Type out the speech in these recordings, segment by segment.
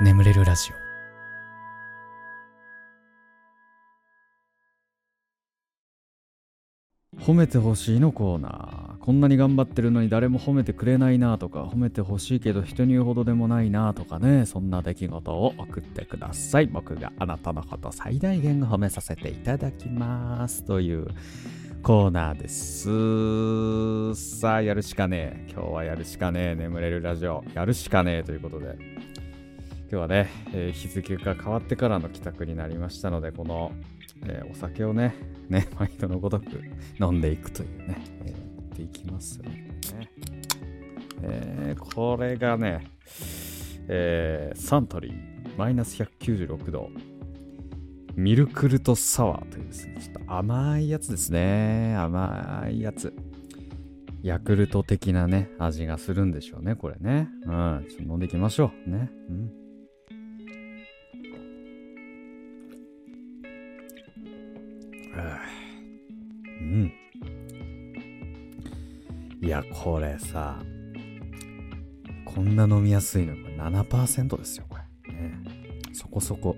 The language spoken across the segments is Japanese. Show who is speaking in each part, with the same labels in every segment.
Speaker 1: 眠れるラジオ。褒めてほしいのコーナー。こんなに頑張ってるのに誰も褒めてくれないなとか褒めてほしいけど人に言うほどでもないなとかね。そんな出来事を送ってください。僕があなたのこと最大限褒めさせていただきます。というコーナーです。さあやるしかねえ。今日はやるしかねえ。眠れるラジオ。やるしかねえ。ということで。今日はね、えー、日付が変わってからの帰宅になりましたので、この、えー、お酒をね、ね、毎度のごとく飲んでいくというね、えー、やっていきますよね。えー、これがね、えー、サントリーマイナス196度ミルクルトサワーというですね、ちょっと甘いやつですね。甘いやつ。ヤクルト的なね、味がするんでしょうね、これね。うん。ちょっと飲んでいきましょう。ね。うん。うん。いや、これさ、こんな飲みやすいの、これ7%ですよ、これ。ね、そこそこ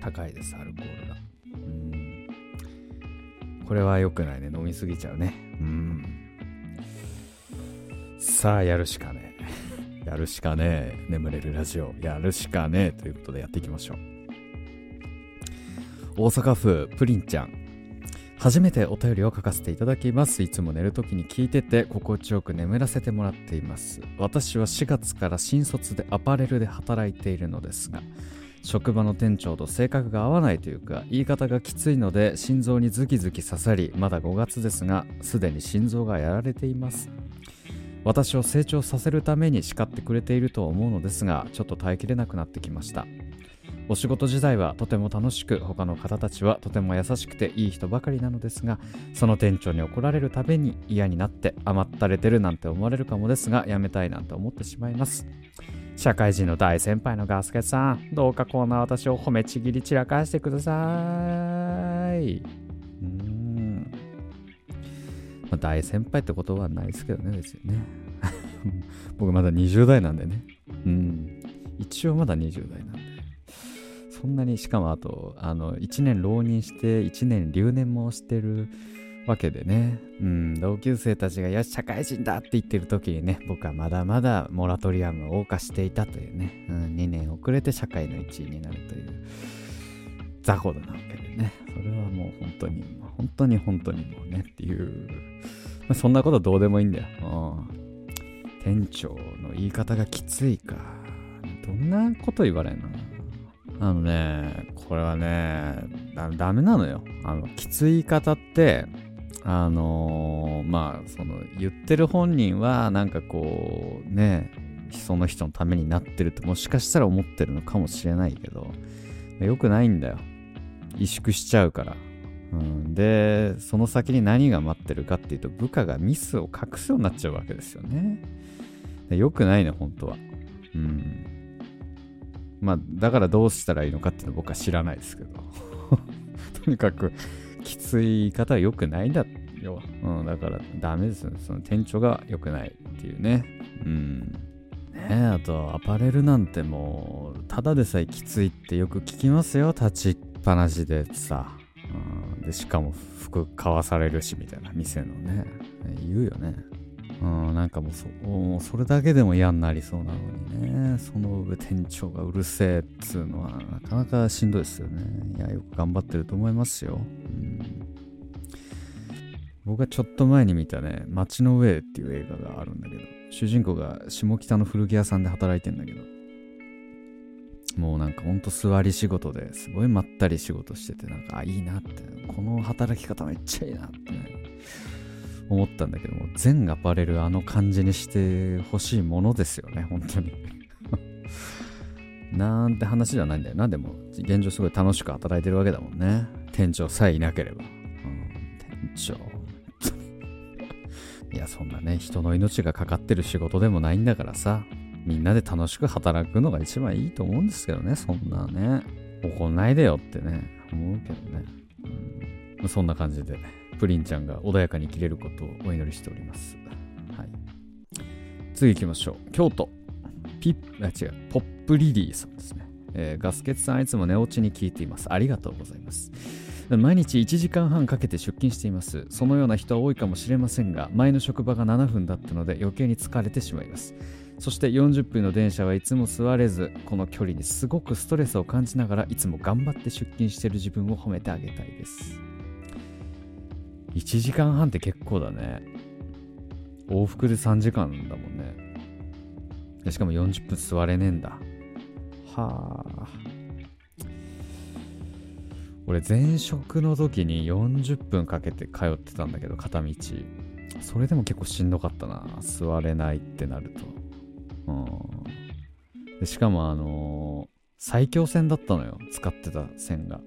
Speaker 1: 高いです、アルコールが。うん。これは良くないね。飲みすぎちゃうね。うん。さあ、やるしかねえ。やるしかねえ。眠れるラジオ。やるしかねえ。ということでやっていきましょう。大阪府プリンちゃん。初めてお便りを書かせていただきます。いつも寝るときに聞いてて心地よく眠らせてもらっています。私は4月から新卒でアパレルで働いているのですが、職場の店長と性格が合わないというか言い方がきついので心臓にズキズキ刺さりまだ5月ですがすでに心臓がやられています私を成長させるために叱ってくれていると思うのですがちょっと耐えきれなくなってきましたお仕事時代はとても楽しく他の方たちはとても優しくていい人ばかりなのですがその店長に怒られるたびに嫌になって甘ったれてるなんて思われるかもですがやめたいなんて思ってしまいます。社会人の大先輩のガスケさんどうかこんな私を褒めちぎり散らかしてください。うん。まあ、大先輩ってことはないですけどね別にね。僕まだ20代なんでね。うん。一応まだ20代なんで。そんなにしかもあとあの1年浪人して1年留年もしてるわけでね、うん、同級生たちがよし社会人だって言ってる時にね僕はまだまだモラトリアムを謳歌していたというね、うん、2年遅れて社会の1位になるという雑魚なわけでね。それはもう本当に本当に本当にもうねっていう、まあ、そんなことどうでもいいんだよ、うん、店長の言い方がきついか。どんなこと言われんの？あのね、これはね、ダメなのよ。あの、きつい言い方って、あのー、まあ、その、言ってる本人は、なんかこう、ね、その人のためになってるってもしかしたら思ってるのかもしれないけど、よくないんだよ。萎縮しちゃうから。うん、で、その先に何が待ってるかっていうと、部下がミスを隠すようになっちゃうわけですよね。よくないね、本当は。うん。まあ、だからどうしたらいいのかっていうのは僕は知らないですけど。とにかく、きつい方は良くないんだよ。うん、だからダメですよ。その店長が良くないっていうね。うん。ねあと、アパレルなんてもう、ただでさえきついってよく聞きますよ。立ちっぱなしでさ。うん、で、しかも服買わされるしみたいな店のね。言うよね。うん、なんかもうそもうそれだけでも嫌になりそうなのにね、その上店長がうるせえっつうのはなかなかしんどいですよね。いや、よく頑張ってると思いますよ。うん、僕はちょっと前に見たね、街の上っていう映画があるんだけど、主人公が下北の古着屋さんで働いてんだけど、もうなんかほんと座り仕事ですごいまったり仕事してて、なんか、あ、いいなって、この働き方めっちゃいいなってね。思ったんだけども全アパレルあの感じにしてほしいものですよね本当に。なんて話じゃないんだよ。なでも現状すごい楽しく働いてるわけだもんね。店長さえいなければ、うん、店長。いやそんなね人の命がかかってる仕事でもないんだからさ。みんなで楽しく働くのが一番いいと思うんですけどねそんなね。怒んないでよってね思うけどね、うん、そんな感じで。プリンちゃんが穏やかに生きれることをお祈りしております。はい、次行きましょう。京都。ピッ、あ、違う、ポップリリーさんですね。えー、ガスケツさんいつも寝落ちに聞いています。ありがとうございます。毎日1時間半かけて出勤しています。そのような人は多いかもしれませんが、前の職場が7分だったので余計に疲れてしまいます。そして40分の電車はいつも座れず、この距離にすごくストレスを感じながらいつも頑張って出勤している自分を褒めてあげたいです。1時間半って結構だね。往復で3時間だもんね。しかも40分座れねえんだ。はあ。俺前職の時に40分かけて通ってたんだけど片道それでも結構しんどかったな座れないってなるとうんでしかもあのー、最強線だったのよ使ってた線が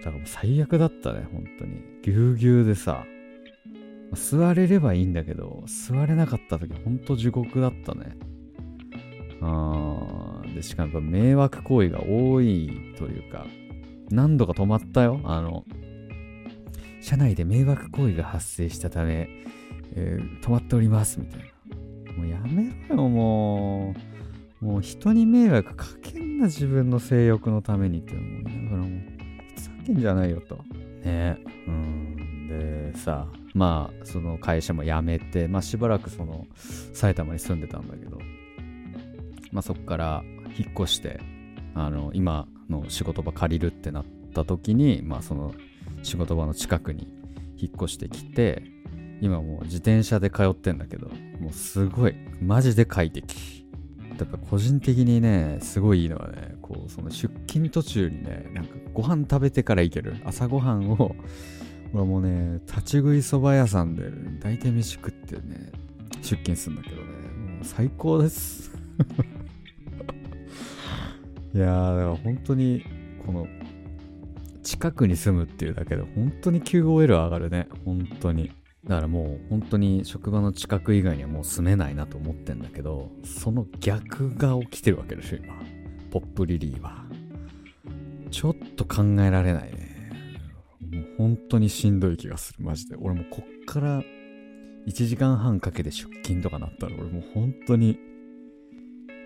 Speaker 1: だからもう最悪だったね本当にぎゅうぎゅうでさ座れればいいんだけど座れなかった時ほんと地獄だったねあでしかもやっぱ迷惑行為が多いというか何度か止まったよ。あの、車内で迷惑行為が発生したため、えー、止まっておりますみたいな。もうやめろよ、もう。もう人に迷惑かけんな、自分の性欲のためにってもう、ふざけんじゃないよと。ねうん。で、さ、まあ、その会社も辞めて、まあしばらくその、埼玉に住んでたんだけど、まあそっから引っ越して、あの、今、の仕事場借りるってなった時に、まあその仕事場の近くに引っ越してきて、今もう自転車で通ってんだけど、もうすごい、マジで快適。やっぱ個人的にね、すごいいいのはね、こう、その出勤途中にね、なんかご飯食べてから行ける。朝ごはんを、俺もうね、立ち食いそば屋さんで大体飯食ってね、出勤するんだけどね、もう最高です。いやー、だから本当に、この、近くに住むっていうだけで、本当に QOL 上がるね。本当に。だからもう本当に職場の近く以外にはもう住めないなと思ってんだけど、その逆が起きてるわけでしょ、今。ポップリリーは。ちょっと考えられないね。もう本当にしんどい気がする、マジで。俺もこっから1時間半かけて出勤とかなったら、俺もう本当に、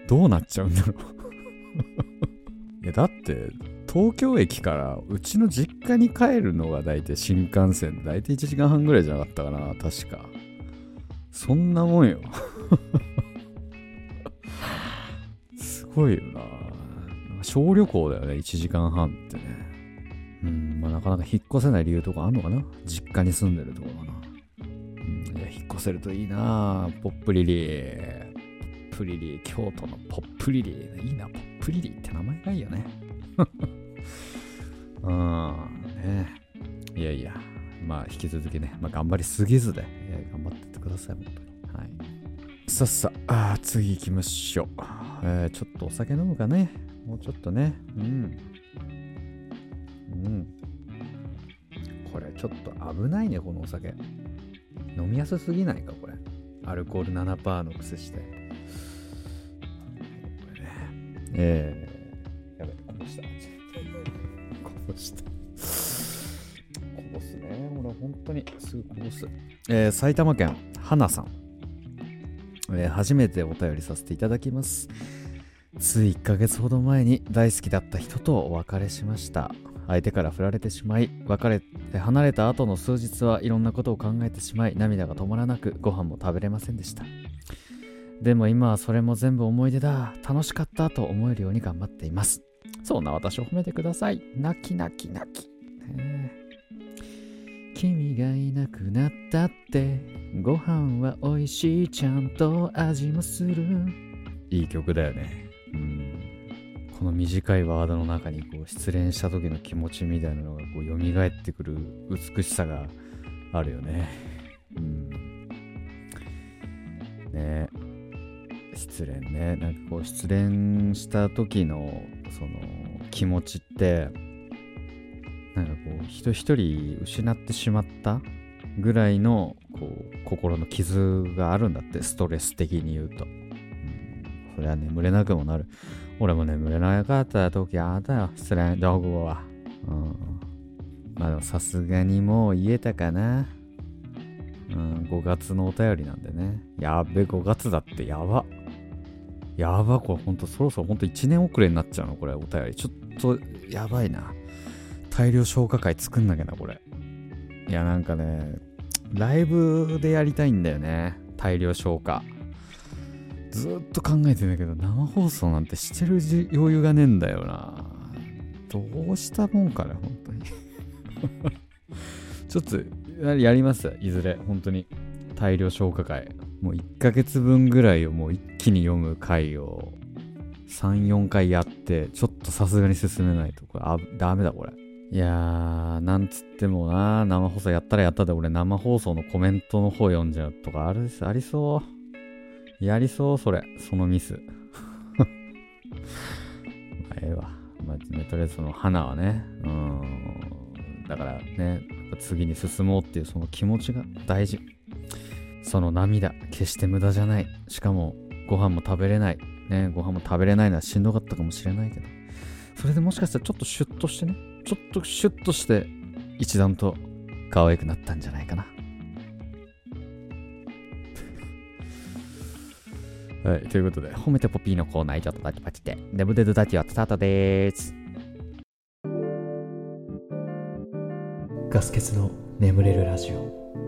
Speaker 1: どうなっちゃうんだろう いや、だって、東京駅からうちの実家に帰るのが大体新幹線で大体1時間半ぐらいじゃなかったかな、確か。そんなもんよ。すごいよな。小旅行だよね、1時間半ってね。うん、まあなかなか引っ越せない理由とかあんのかな？実家に住んでるところかな。うん、いや、引っ越せるといいなポップリリー。プリリー、京都のポップリリー。いいな、ポップリリーって名前がいいよね。うん、ね。いやいや、まあ引き続きね、まあ、頑張りすぎずで、頑張ってってください、本当に。はい。さっさあ、次行きましょう。えー、ちょっとお酒飲むかね。もうちょっとね。うん。うん。これちょっと危ないね、このお酒。飲みやすすぎないか、これ。アルコール7%の癖して。これねえー、やべ、こぼした。こぼした。こぼすね。俺本当にすぐこぼす。えー、埼玉県、花さん。えー、初めてお便りさせていただきます。つい1ヶ月ほど前に大好きだった人とお別れしました。相手から振られてしまい、別れて離れた後の数日はいろんなことを考えてしまい、涙が止まらなくご飯も食べれませんでした。でも今はそれも全部思い出だ。楽しかったと思えるように頑張っています。そんな私を褒めてください。泣き泣き泣き。君がいなくなったってご飯は美味しいちゃんと味もする。いい曲だよね。うん。この短いワードの中にこう失恋した時の気持ちみたいなのがこう蘇ってくる美しさがあるよね。うん。ね失恋ね。なんかこう失恋した時のその気持ちってなんかこう人一人失ってしまったぐらいのこう心の傷があるんだってストレス的に言うと、うん、それは眠れなくもなる。俺も眠れなかった時あったよ失恋どこはうん。まあでもさすがにもう言えたかな。うん、5月のお便りなんでね。やべ、5月だってやば。やば、これほんとそろそろほんと1年遅れになっちゃうのこれ、お便り。ちょっと、やばいな。大量消化会作んなきゃな、これ。いや、なんかね、ライブでやりたいんだよね。大量消化。ずっと考えてんだけど、生放送なんてしてる余裕がねえんだよな。どうしたもんかね、本当に。ちょっと、やります？いずれ、本当に。大量消化会。もう1ヶ月分ぐらいをもう一気に読む回を3、4回やって、ちょっとさすがに進めないと。これ、あ、ダメだ、これ。いやー、なんつってもな、生放送やったらやったで、俺生放送のコメントの方読んじゃうとかあるありそう。やりそう、それ。そのミス。まあ、ええわ。まあ、とりあえずその花はね、うん。だからね、次に進もうっていうその気持ちが大事。その涙、決して無駄じゃない。しかも、ご飯も食べれない。ね、ご飯も食べれないのはしんどかったかもしれないけど。それでもしかしたらちょっとシュッとしてね、ちょっとシュッとして一段と可愛くなったんじゃないかな。はい、ということで、褒めてポピーのコーナー以上とパチパチで、デブデドダチはスタートでーす。ガス欠の眠れるラジオ。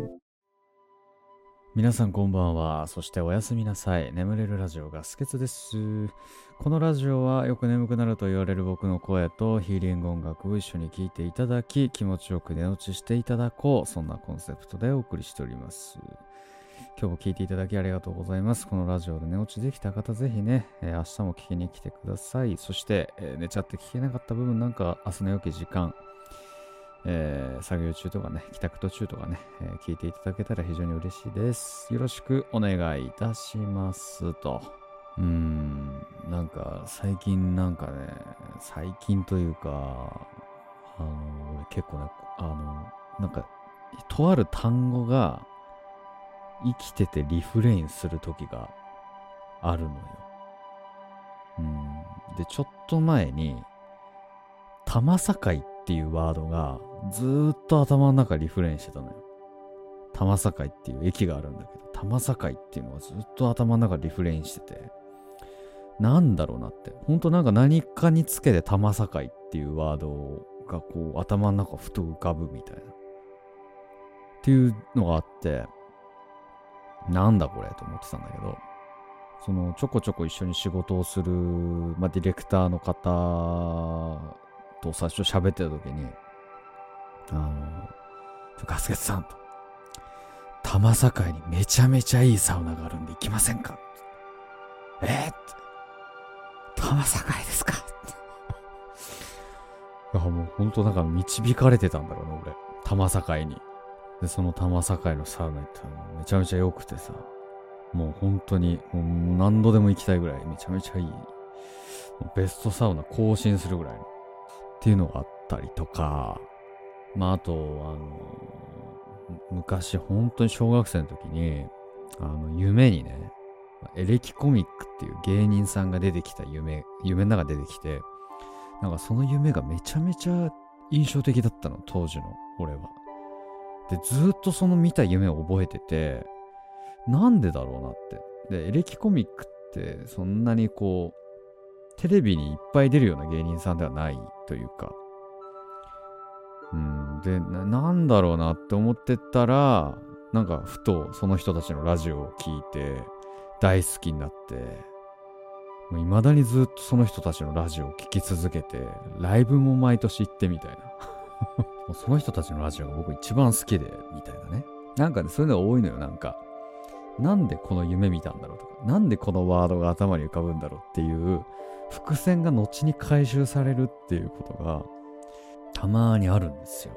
Speaker 1: 皆さんこんばんは。そしておやすみなさい。眠れるラジオガスケツです。このラジオはよく眠くなると言われる僕の声とヒーリング音楽を一緒に聴いていただき、気持ちよく寝落ちしていただこう。そんなコンセプトでお送りしております。今日も聴いていただきありがとうございます。このラジオで寝落ちできた方、ぜひね、え、明日も聞きに来てください。そして、え、寝ちゃって聞けなかった部分なんか明日の良き時間、えー、作業中とかね、帰宅途中とかね、えー、聞いていただけたら非常に嬉しいです。よろしくお願いいたしますと。うーん、なんか最近なんかね、最近というか、あの、俺結構ね、あの、なんか、とある単語が生きててリフレインする時があるのよ。うん。で、ちょっと前に、玉境ってていうワードがずっと頭の中リフレインしてたのよ。玉境っていう駅があるんだけど、玉境っていうのがずっと頭の中リフレインしてて、なんだろうなって。ほんとなんか何かにつけて玉境っていうワードがこう頭の中ふと浮かぶみたいな。っていうのがあって、なんだこれと思ってたんだけど、そのちょこちょこ一緒に仕事をする、まあ、ディレクターの方と最初喋ってた時に、あの、ガスケツさんと、玉境にめちゃめちゃいいサウナがあるんで行きませんか？えー、って、玉境ですか？いや、もう本当なんか導かれてたんだろうね、俺。玉境に。で、その玉境のサウナ行ったらめちゃめちゃ良くてさ、もう本当に、もう何度でも行きたいぐらいめちゃめちゃいい。ベストサウナ更新するぐらいの。っていうのがあったりとか、まあ、あと、あの、昔、本当に小学生の時に、あの、夢にね、エレキコミックっていう芸人さんが出てきた夢、夢の中出てきて、なんかその夢がめちゃめちゃ印象的だったの、当時の俺は。で、ずっとその見た夢を覚えてて、なんでだろうなって。で、エレキコミックってそんなにこう、テレビにいっぱい出るような芸人さんではないというか、うん、でな、なんだろうなって思ってたら、なんかふとその人たちのラジオを聞いて、大好きになって、いまだにずっとその人たちのラジオを聴き続けて、ライブも毎年行ってみたいな。もうその人たちのラジオが僕一番好きで、みたいなね。なんかね、そういうのが多いのよ、なんか。なんでこの夢見たんだろうとか、なんでこのワードが頭に浮かぶんだろうっていう伏線が後に回収されるっていうことがたまにあるんですよ。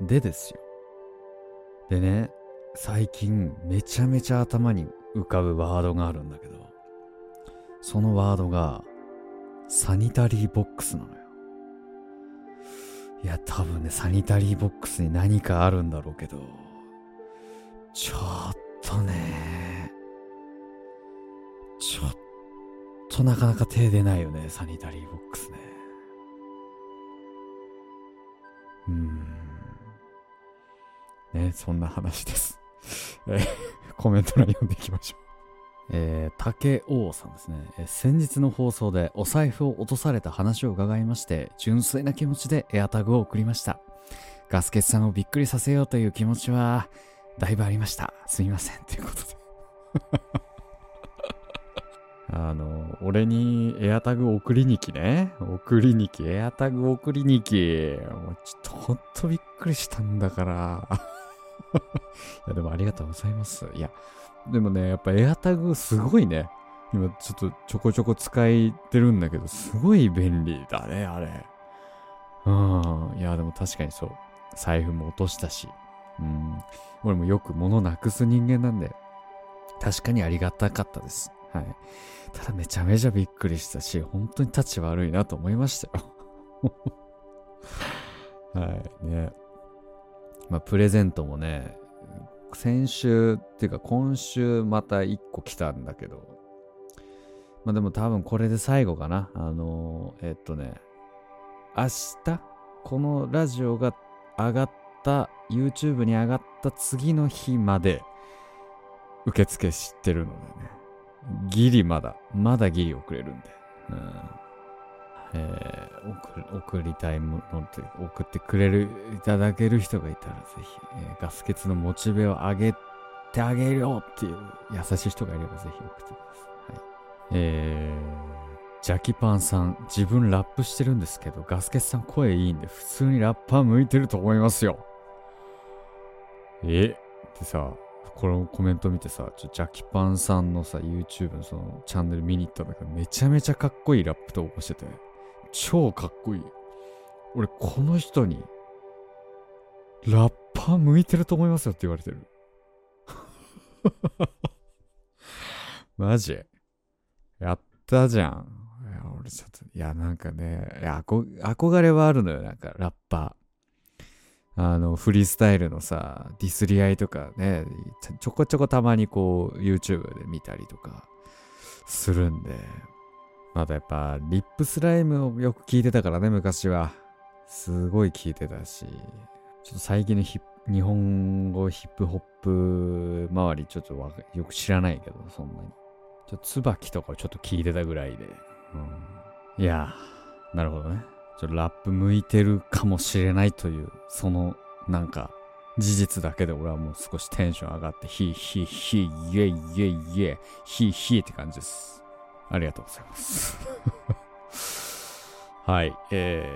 Speaker 1: でですよ。でね、最近めちゃめちゃ頭に浮かぶワードがあるんだけど、そのワードがサニタリーボックスなのよ。いや、多分ね、サニタリーボックスに何かあるんだろうけど、ちょっとね、ちょっとなかなか手出ないよね、サニタリーボックスね。うん。ね、そんな話です。えコメント欄読んでいきましょうえー、竹王さんですね、えー先日の放送でお財布を落とされた話を伺いまして、純粋な気持ちでエアタグを送りました。ガスケツさんをびっくりさせようという気持ちは、だいぶありました。すみません。ということで。あの、俺にエアタグ送りに来ね。送りに来、エアタグ送りに来。もうちょっとほんとびっくりしたんだから。いや、でもありがとうございます。いや、でもね、やっぱエアタグすごいね。今ちょっとちょこちょこ使いてるんだけど、すごい便利だね、あれ。うん。いや、でも確かにそう。財布も落としたし。うん。俺もよく物なくす人間なんで、確かにありがたかったです。はい。ただめちゃめちゃびっくりしたし、本当に立ち悪いなと思いましたよ。はい。ね。まあ、プレゼントもね、先週っていうか今週また1個来たんだけど、まあでも多分これで最後かな。あのーえっとね、明日、このラジオが上がった、YouTube に上がった次の日まで、受付知ってるのでね。ギリまだ、まだギリ送れるんで。うんえー送りたいものという送ってくれる、いただける人がいたらぜひ、えーガス欠のモチベを上げてあげるよっていう優しい人がいればぜひ送ってください。はい、えー、ジャキパンさん、自分ラップしてるんですけど、ガスケツさん声いいんで、普通にラッパー向いてると思いますよ。え？ってさ、このコメント見てさ、ちょジャキパンさんのさ、YouTube のそのチャンネル見に行ったんだけど、めちゃめちゃかっこいいラップ投稿してて、超かっこいい。俺、この人に、ラッパー向いてると思いますよって言われてる。マジ？やったじゃん。いや、俺ちょっと、いや、なんかね、いや憧憧れはあるのよ、なんか、ラッパー。あの、フリースタイルのさ、ディスり合いとかね、ちょこちょこたまにこう、YouTube で見たりとかするんで、まだやっぱ、リップスライムをよく聞いてたからね、昔は。すごい聞いてたし、ちょっと最近のヒ日本語ヒップホップ周りちょっとよく知らないけど、そんなに。ちょっと椿とかをちょっと聞いてたぐらいで。うん、いやー、なるほどね。ちょラップ向いてるかもしれないという、その、なんか、事実だけで俺はもう少しテンション上がって、ヒーヒーヒー、イエイイエイイエイ、ヒーヒーって感じです。ありがとうございます。はい。え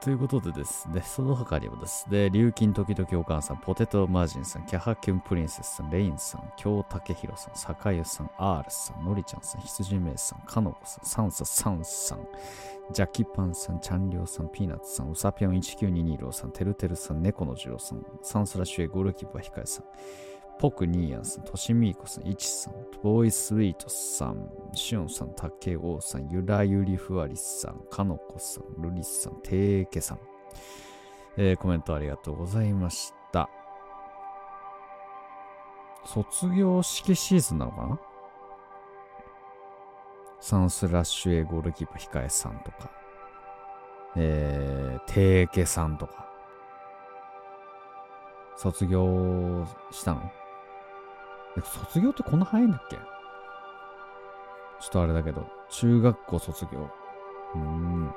Speaker 1: ー、ということでですね、その他にもですね、琉金時々お母さん、ポテトマージンさん、キャハキュンプリンセスさん、レインさん、京武宏さん、坂湯さん、アールさん、のりちゃんさん、羊めいさん、かのこさん、サンササンさん、ジャッキパンさん、チャンリョウさん、ピーナッツさん、うさぴょん19220さん、てるてるさん、猫の次郎さん、サンスラシュエゴールキーパー控えさん、ポクニーヤンさん、トシミーコさん、イチさん、ボーイスウィートさん、シオンさん、タケオさん、ゆらゆりふわりさん、かのこさん、ルリスさん、てーけさん、えーコメントありがとうございました。卒業式シーズンなのかな？サンスラッシュエゴールキーパー控えさんとか、えー、てーけさんとか、卒業したの？卒業ってこんな早いんだっけ？ちょっとあれだけど、中学校卒業。うん、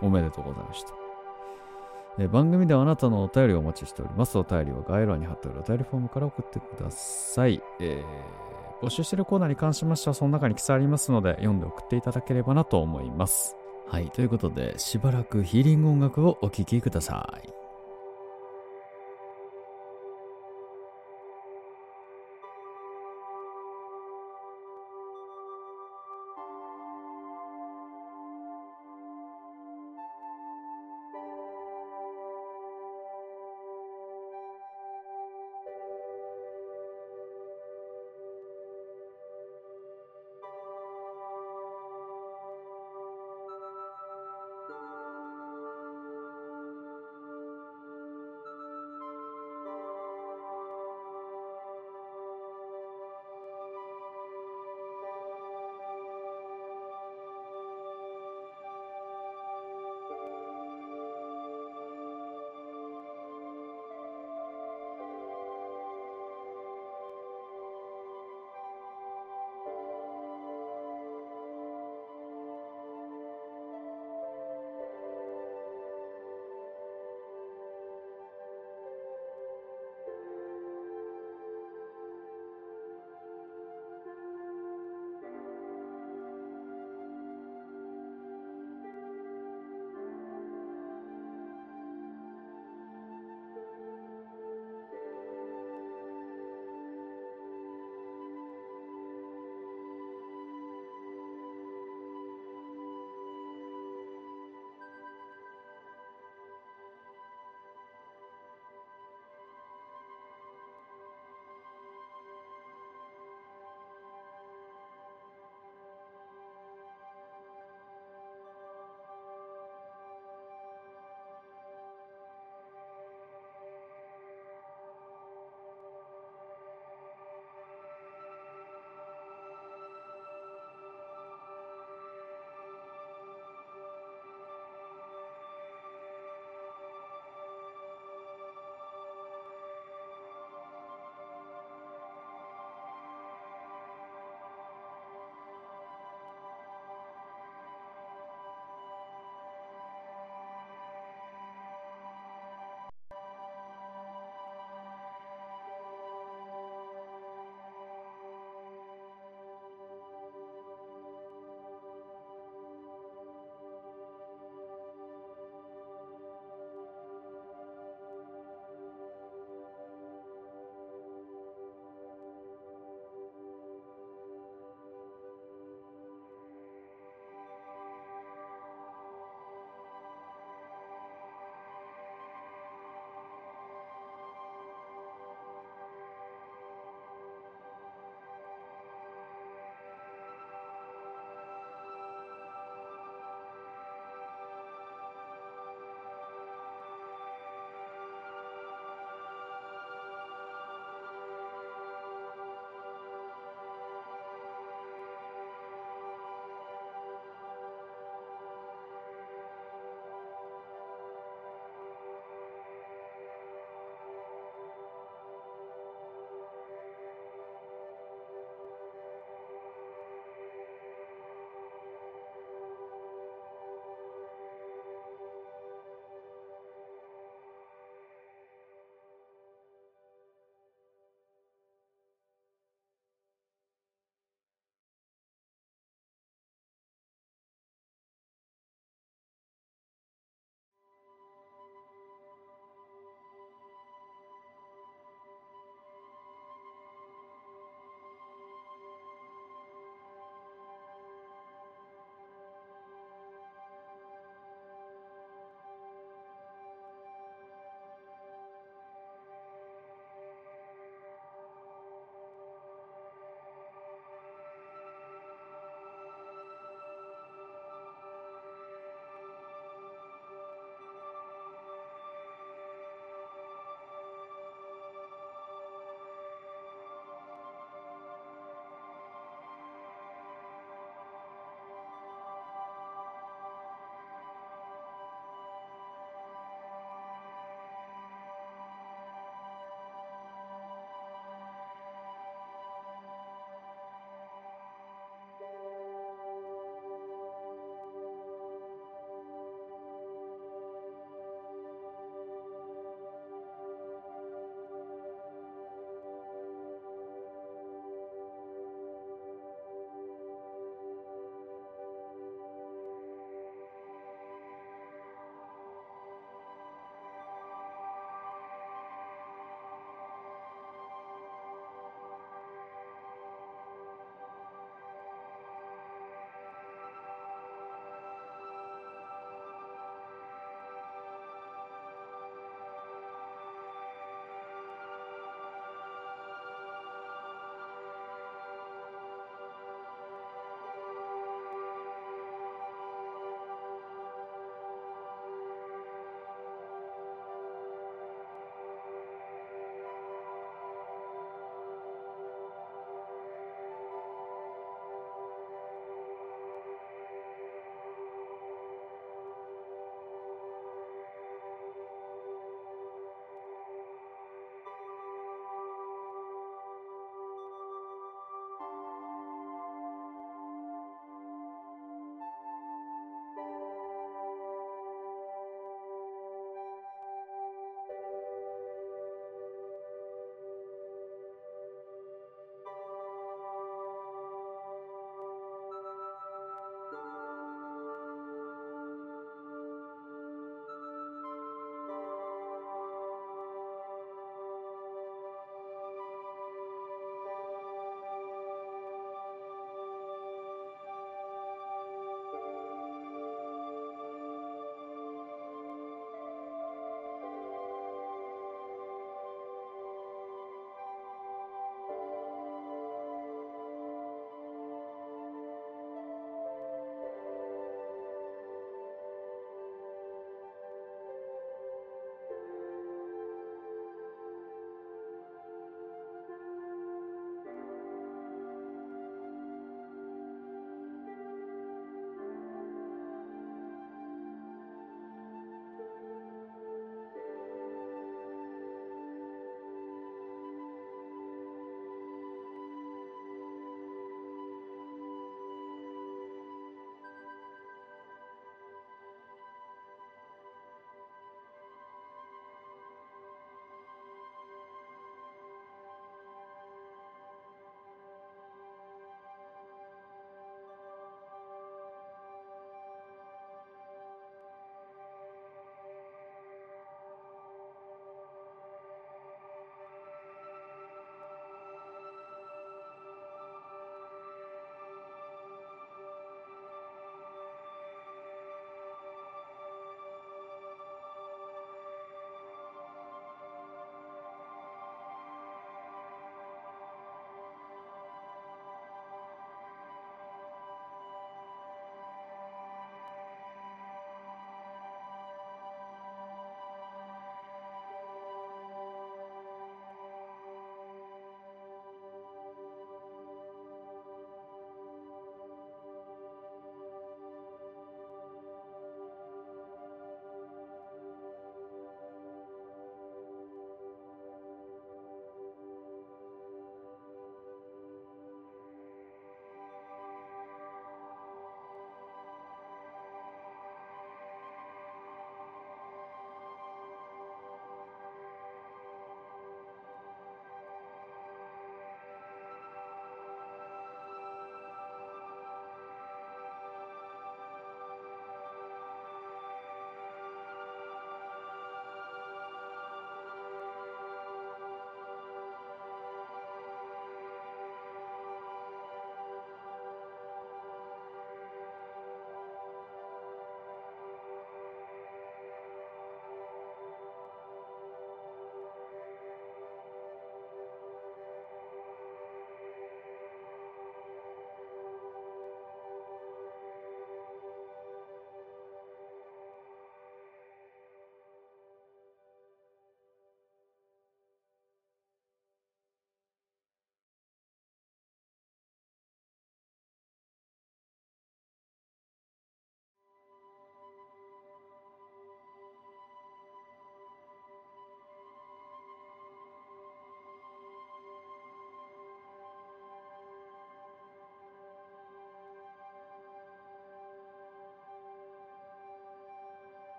Speaker 1: おめでとうございました。え番組ではあなたのお便りをお待ちしております。お便りは概要欄に貼ってあるお便りフォームから送ってください。えー募集しているコーナーに関しましては、その中に記載ありますので、読んで送っていただければなと思います。はい、ということで、しばらくヒーリング音楽をお聴きください。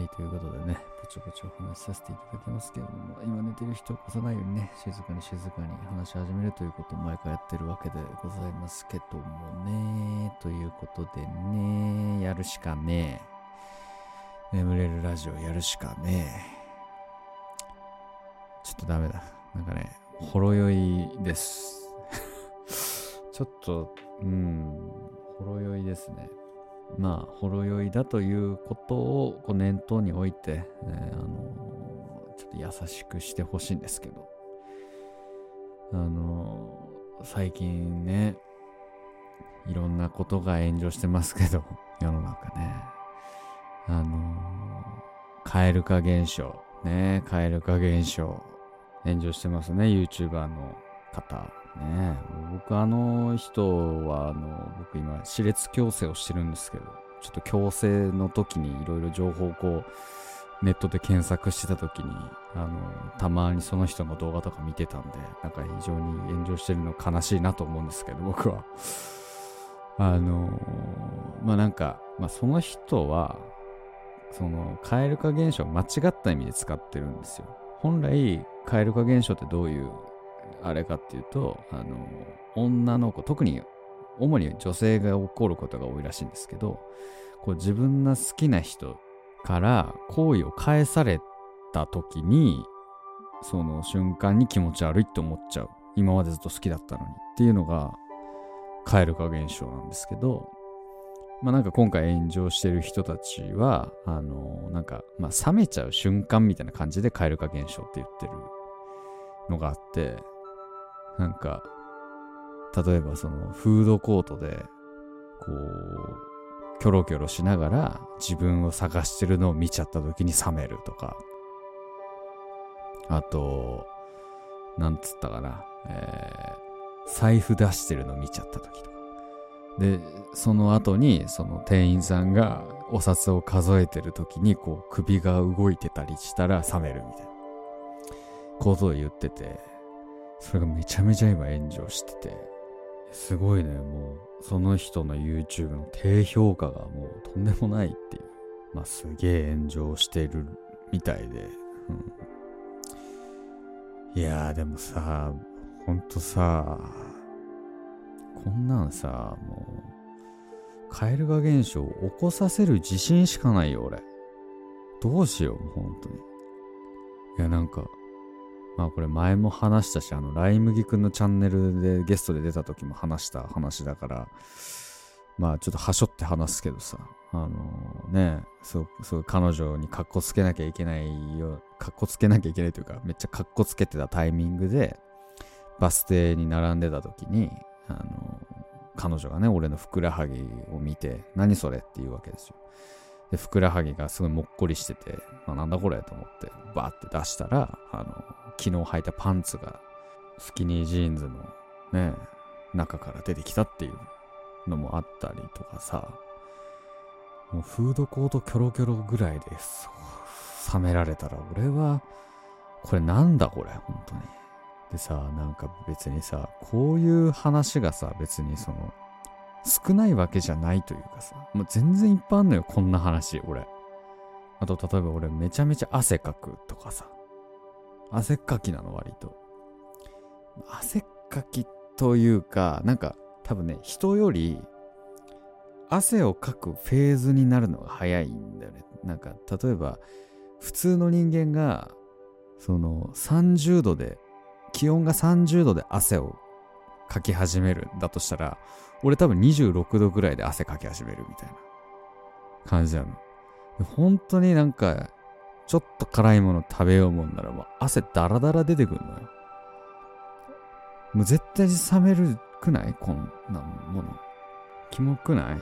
Speaker 1: はい、ということでね、ぼちぼちお話しさせていただきますけれども、今寝てる人を起こさないようにね、静かに静かに話し始めるということを毎回やってるわけでございますけどもね、ということでね、やるしかねえ。眠れるラジオやるしかねえ。ちょっとダメだ。なんかね、ほろ酔いです。ちょっと、うん、ほろ酔いですね。まあ、ほろ酔いだということをこう念頭に置いて、えーあのちょっと優しくしてほしいんですけど、あの最近ね、いろんなことが炎上してますけど、世の中ね。あの蛙化現象、ね、蛙化現象、炎上してますね、YouTuber の方。ね僕あの人はあの僕今歯列矯正をしてるんです。けどちょっと矯正の時にいろいろ情報をこうネットで検索してた時にあのたまにその人の動画とか見てたんでなんか非常に炎上してるの悲しいなと思うんですけど僕は。あのまあなんか、まあ、その人はその蛙化現象を間違った意味で使ってるんですよ。本来蛙化現象ってどういうあれかっていうと、あの、女の子、特に、主に女性が起こることが多いらしいんですけど、こう自分が好きな人から好意を返された時に、その瞬間に気持ち悪いって思っちゃう。今までずっと好きだったのにっていうのが、蛙化現象なんですけど、まあなんか今回炎上してる人たちは、あの、なんか、まあ冷めちゃう瞬間みたいな感じで蛙化現象って言ってるのがあって、なんか、例えばそのフードコートで、こう、キョロキョロしながら自分を探してるのを見ちゃった時に冷めるとか、あと、なんつったかな、えー、財布出してるの見ちゃった時とか。で、その後に、その店員さんがお札を数えてる時に、こう、首が動いてたりしたら冷めるみたいなことを言ってて、それがめちゃめちゃ今炎上してて、すごいね、もう、その人の YouTube の低評価がもうとんでもないっていう。まあ、すげえ炎上してるみたいで。うん、いやー、でもさ、ほんとさ、こんなんさ、もう、蛙化現象を起こさせる自信しかないよ、俺。どうしよう、本当に。いや、なんか、まあこれ前も話したし、あの、ライ麦くんのチャンネルでゲストで出た時も話した話だから、まあちょっとはしょって話すけどさ、あのね、そう、そう彼女にカッコつけなきゃいけないよ、カッコつけなきゃいけないというか、めっちゃカッコつけてたタイミングで、バス停に並んでた時に、あの彼女がね、俺のふくらはぎを見て、何それって言うわけですよ。で、ふくらはぎがすごいもっこりしてて、まあ、なんだこれと思って、バーって出したら、あの、昨日履いたパンツが、スキニージーンズのね、中から出てきたっていうのもあったりとかさ、もうフードコートキョロキョロぐらいで冷められたら、俺は、これなんだこれ、本当に。でさ、なんか別にさ、こういう話がさ、別にその、少ないわけじゃないというかさ、もう全然いっぱいあんのよ、こんな話、俺。あと、例えば俺めちゃめちゃ汗かくとかさ。汗っかきなの、割と。汗っかきというか、なんか多分ね、人より汗をかくフェーズになるのが早いんだよね。なんか、例えば、普通の人間が、その30度で、気温が30度で汗をかき始めるんだとしたら、俺多分26度ぐらいで汗かき始めるみたいな感じなの。本当になんか、ちょっと辛いもの食べようもんなら、もう汗ダラダラ出てくるのよ。もう絶対冷めるくない？こんなもの。キモくない？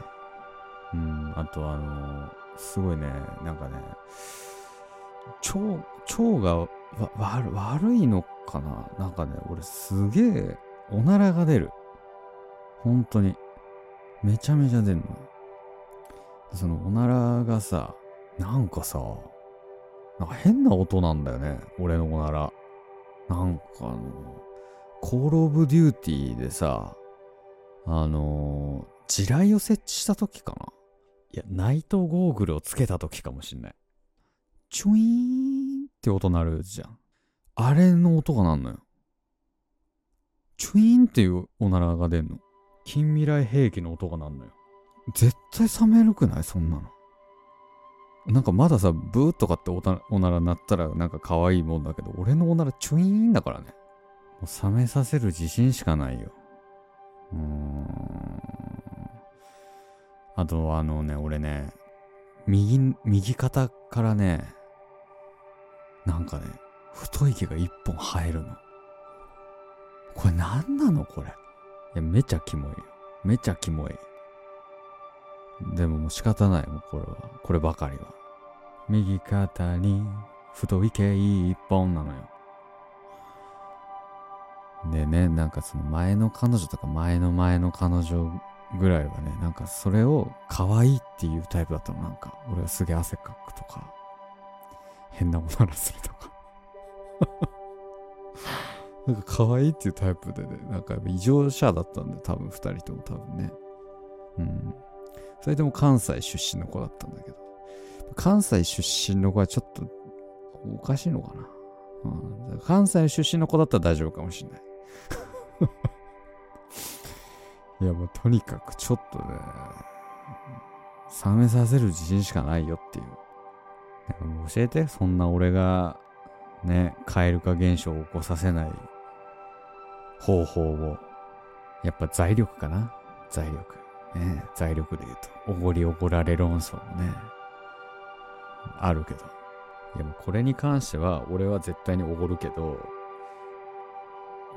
Speaker 1: うん、あとあのすごいね、なんかね、腸、腸がわ悪いのかな？なんかね、俺すげえおならが出る。本当に。めちゃめちゃ出るの。そのおならがさ、なんかさ、なんか変な音なんだよね。俺のおなら。なんかあの、コールオブデューティーでさ、あの地雷を設置した時かないや、ナイトゴーグルをつけた時かもしんない。チュイーンって音鳴るじゃん。あれの音がなんのよ。チュイーンっていうおならが出んの。近未来兵器の音がなんのよ。絶対冷めるくない？そんなの。なんかまださ、ブーとかっておなら鳴ったらなんか可愛いもんだけど、俺のおならチュイーンだからね。もう冷めさせる自信しかないよ。うーん。あと、あのね、俺ね、右、右肩からね、なんかね、太い毛が一本生えるの。これ何なのこれ？いや、めちゃキモいよ。めちゃキモい。でももう仕方ないもん、これは。こればかりは。右肩に太い毛一本なのよ。でね、なんかその前の彼女とか前の前の彼女ぐらいはね、なんかそれを可愛いっていうタイプだったの。なんか、俺はすげえ汗かくとか、変なおならするとか。なんか可愛いっていうタイプでね、なんか異常者だったんで、多分二人とも多分ね。うん。それでも関西出身の子だったんだけど、関西出身の子はちょっとおかしいのかな。うん、関西出身の子だったら大丈夫かもしれない。いやもうとにかくちょっとね、冷めさせる自信しかないよってい。う教えて、そんな俺がね、蛙化現象を起こさせない方法を。やっぱ財力かな？財力。ね、財力で言うと、おごりおごられ論争もね、あるけど。いやもこれに関しては、俺は絶対におごるけど、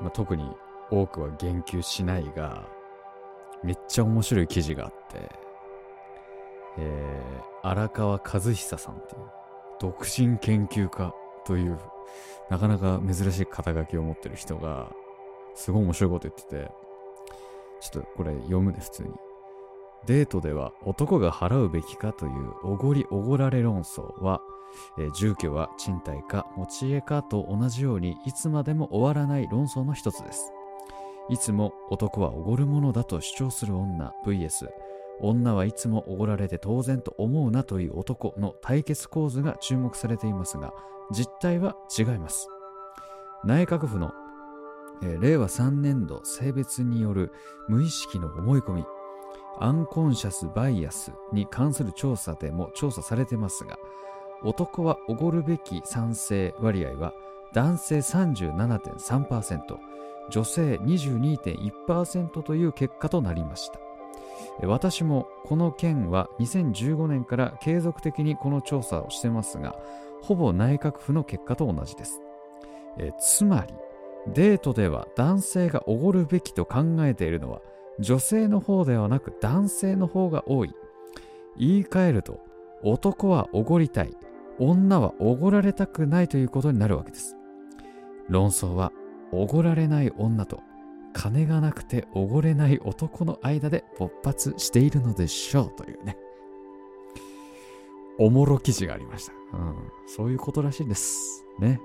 Speaker 1: まあ、特に多くは言及しないが、めっちゃ面白い記事があって、えー、荒川和久さんっていう、独身研究家という、なかなか珍しい肩書きを持ってる人が、すごい面白いこと言ってて、ちょっとこれ読むね、普通に。デートでは男が払うべきかというおごりおごられ論争は、えー、住居は賃貸か持ち家かと同じようにいつまでも終わらない論争の一つです。いつも男はおごるものだと主張する女 VS 女はいつもおごられて当然と思うなという男の対決構図が注目されていますが実態は違います内閣府の、えー、令和3年度性別による無意識の思い込みアンコンシャスバイアスに関する調査でも調査されてますが男はおごるべき賛成割合は男性37.3%女性22.1%という結果となりました。私もこの件は2015年から継続的にこの調査をしてますがほぼ内閣府の結果と同じです。えつまりデートでは男性がおごるべきと考えているのは女性の方ではなく男性の方が多い。言い換えると男はおごりたい。女はおごられたくないということになるわけです。論争はおごられない女と金がなくておごれない男の間で勃発しているのでしょうというね。おもろ記事がありました、うん、そういうことらしいんです。ね。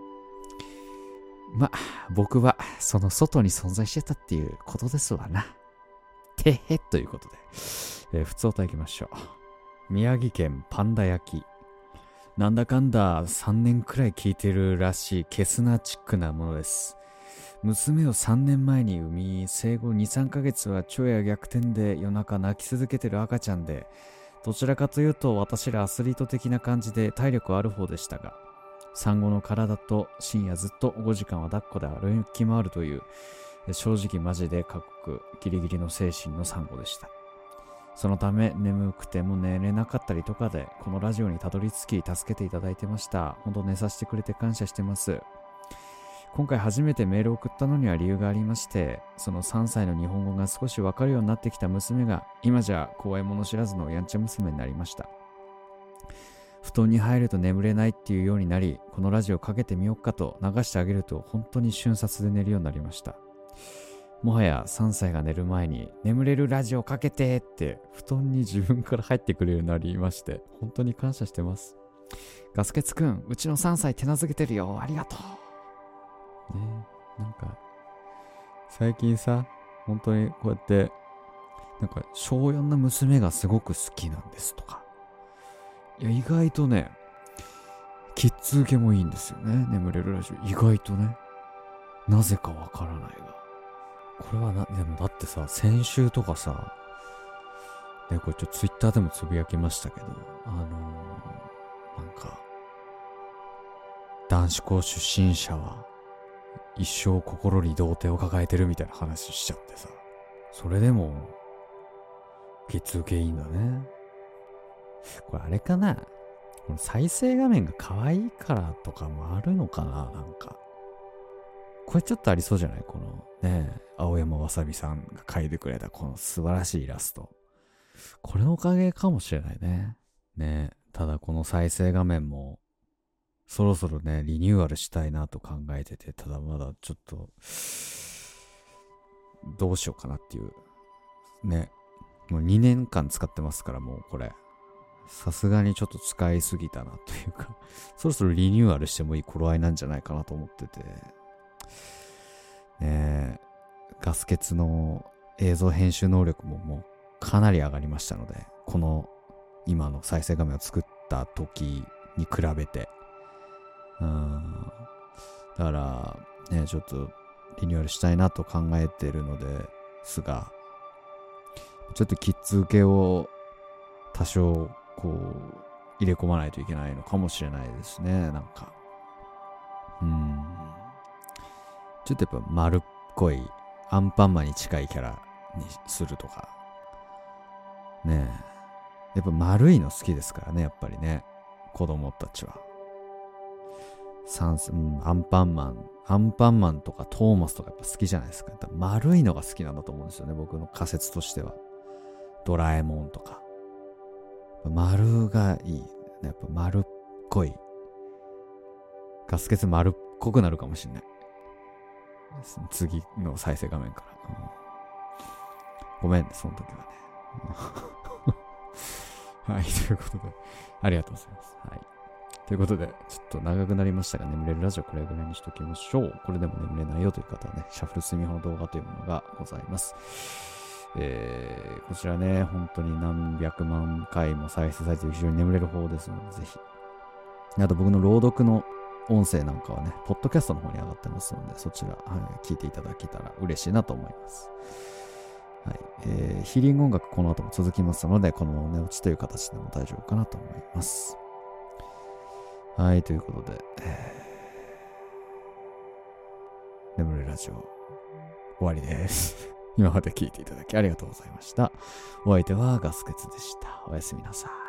Speaker 1: まあ僕はその外に存在してたっていうことですわな。てへということで、えー、普通をいきましょう。宮城県パンダ焼き。なんだかんだ3年くらい聞いてるらしいケスナチックなものです。娘を3年前に産み、生後2、3ヶ月は昼夜逆転で夜中泣き続けてる赤ちゃんで、どちらかというと私らアスリート的な感じで体力ある方でしたが、産後の体と深夜ずっと5時間は抱っこで歩き回るという、正直マジで過酷、ギリギリの精神の産後でした。そのため眠くても寝れなかったりとかで、このラジオにたどり着き助けていただいてました。本当寝させてくれて感謝してます。今回初めてメールを送ったのには理由がありまして、その3歳の日本語が少しわかるようになってきた娘が、今じゃ怖いもの知らずのやんちゃ娘になりました。布団に入ると眠れないっていうようになり、このラジオかけてみようかと流してあげると本当に瞬殺で寝るようになりました。もはや3歳が寝る前に眠れるラジオかけてって布団に自分から入ってくれるようになりまして、本当に感謝してます。ガスケツくん、うちの3歳手なずけてるよ。ありがとう。ねなんか、最近さ、本当にこうやって、なんか、小4の娘がすごく好きなんですとか。いや、意外とね、キッズ受けもいいんですよね。眠れるラジオ。意外とね。なぜかわからないが。これはな、でもだってさ、先週とかさ、ね、これちょっとツイッターでもつぶやきましたけど、あのー、なんか、男子校出身者は一生心に童貞を抱えてるみたいな話しちゃってさ、それでも、キッズ受けいいんだね。これあれかな？この再生画面が可愛いからとかもあるのかな？なんか。これちょっとありそうじゃない？このね、青山わさびさんが描いてくれたこの素晴らしいイラスト。これのおかげかもしれないね。ねただこの再生画面も、そろそろね、リニューアルしたいなと考えてて、ただまだちょっと、どうしようかなっていう。ね。もう2年間使ってますから、もうこれ。さすがにちょっと使いすぎたなというか そろそろリニューアルしてもいい頃合いなんじゃないかなと思ってて。ねガス欠の映像編集能力ももうかなり上がりましたので、この今の再生画面を作った時に比べて。うん。だから、ね、ちょっとリニューアルしたいなと考えてるのですが、ちょっとキッズ受けを多少こう入れ込まないといけないのかもしれないですね、なんか。うん。ちょっとやっぱ丸っこいアンパンマンに近いキャラにするとか。ねえ。やっぱ丸いの好きですからね、やっぱりね。子供たちは。サンス、うん、アンパンマン、アンパンマンとかトーマスとかやっぱ好きじゃないですか。丸いのが好きなんだと思うんですよね、僕の仮説としては。ドラえもんとか。丸がいい。やっぱ丸っこい。ガス欠丸っこくなるかもしんない。次の再生画面から。うん、ごめんね、その時はね。はい、ということで、ありがとうございます。はい。ということで、ちょっと長くなりましたが、眠れるラジオこれぐらいにしときましょう。これでも眠れないよという方はね、シャッフル睡眠法の動画というものがございます。えー、こちらね、本当に何百万回も再生されて非常に眠れる方ですので、ぜひ。あと僕の朗読の音声なんかはね、ポッドキャストの方に上がってますので、そちら、はい、聞いていただけたら嬉しいなと思います。はい。えー、ヒーリング音楽この後も続きますので、このまま寝落ちという形でも大丈夫かなと思います。はい、ということで、えー、眠れラジオ、終わりです。今まで聞いていただきありがとうございました。お相手はガスケツでした。おやすみなさい。